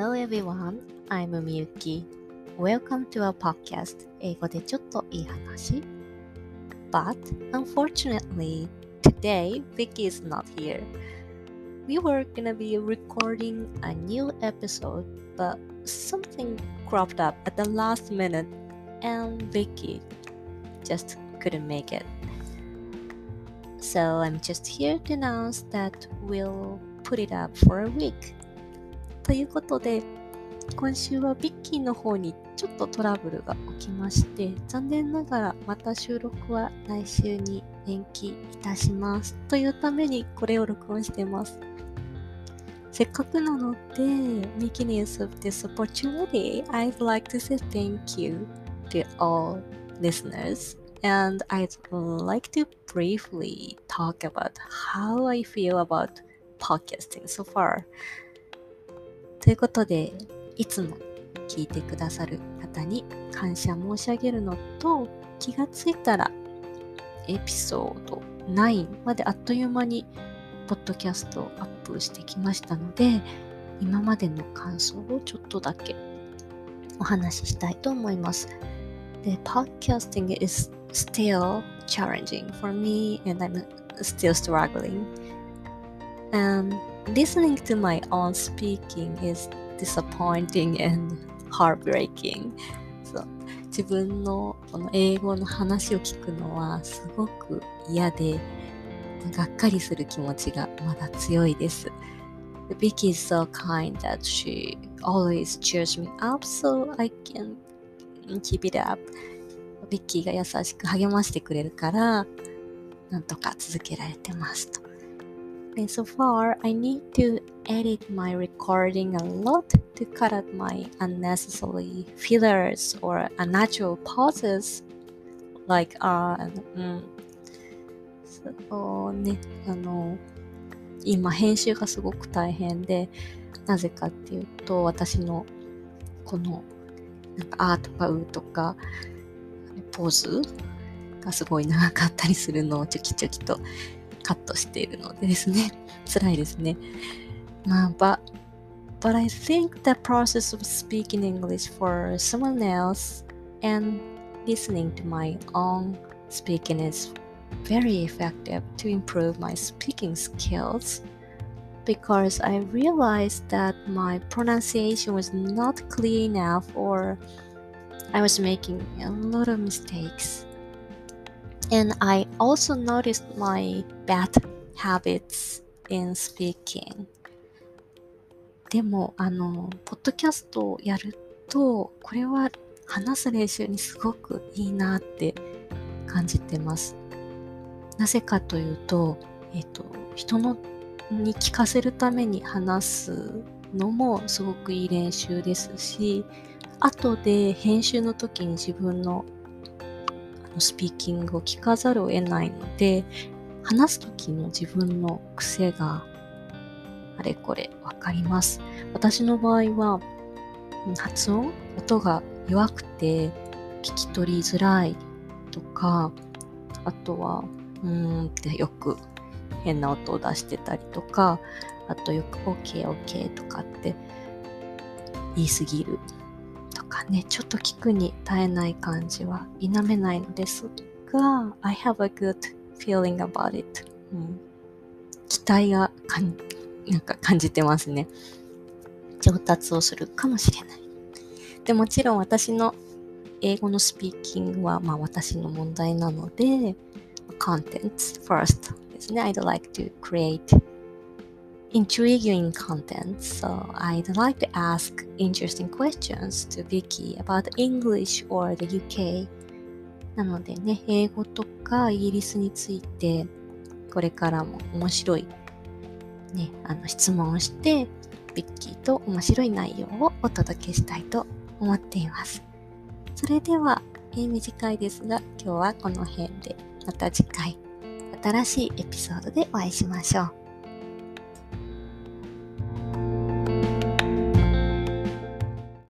Hello everyone, I'm Miyuki. Welcome to our podcast 英語でちょっといい話 But unfortunately, today Vicky is not here. We were gonna be recording a new episode, but something cropped up at the last minute and Vicky just couldn't make it. So I'm just here to announce that we'll put it up for a week. ということで、今週はビッキーの方にちょっとトラブルが起きまして、残念ながらまた収録は来週に延期いたします。というためにこれを録音してます。せっかくなので、making use of this opportunity, I'd like to say thank you to all listeners. And I'd like to briefly talk about how I feel about podcasting so far. ということで、いつも聞いてくださる方に感謝申し上げるのと、気がついたらエピソード9まであっという間にポッドキャストをアップしてきましたので、今までの感想をちょっとだけお話ししたいと思います。で、podcasting is still challenging for me and I'm still struggling. And listening to my own speaking is disappointing and heartbreaking. そう自分のこの英語の話を聞くのはすごく嫌で、がっかりする気持ちがまだ強いです。Vicky is so kind that she always cheers me up so I can keep it up. ビッキーが優しく励ましてくれるから、なんとか続けられてますと。And so far, I need to edit my recording a lot to cut out my unnecessary fillers or unnatural pauses like uh, うん、そうね、あの、今編集がすごく大変で、なぜかっていうと、私のこの、なんか、あーとかうとか、ポーズがすごい長かったりするのをちょきちょきとカットしているのでですね、辛いですね。まあ、but, but I think the process of speaking English for someone else and listening to my own speaking is very effective to improve my speaking skills because I realized that my pronunciation was not clear enough or I was making a lot of mistakes. And I also noticed my bad habits in speaking. でも、あの、ポッドキャストをやると、これは話す練習にすごくいいなって感じてます。なぜかというと、えっ、と、人のに聞かせるために話すのもすごくいい練習ですし、後で編集の時に自分のスピーキングを聞かざるを得ないので、話す時の自分の癖があれこれわかります。私の場合は、発音音が弱くて聞き取りづらいとか、あとは、うーんってよく変な音を出してたりとか、あとよく OK, OK とかって言いすぎるかね、ちょっと聞くに耐えない感じは否めないのですが、I have a good feeling about it、うん、期待がかんなんか感じてますね。上達をするかもしれない。でもちろん私の英語のスピーキングはまあ私の問題なので、contents first ですね。I'd like to create intriguing content, so I'd like to ask interesting questions to Vicky about English or the UK. なのでね、英語とかイギリスについて、これからも面白い、ね、あの質問をして、ビッキーと面白い内容をお届けしたいと思っています。それでは、えー、短いですが、今日はこの辺で、また次回、新しいエピソードでお会いしましょう。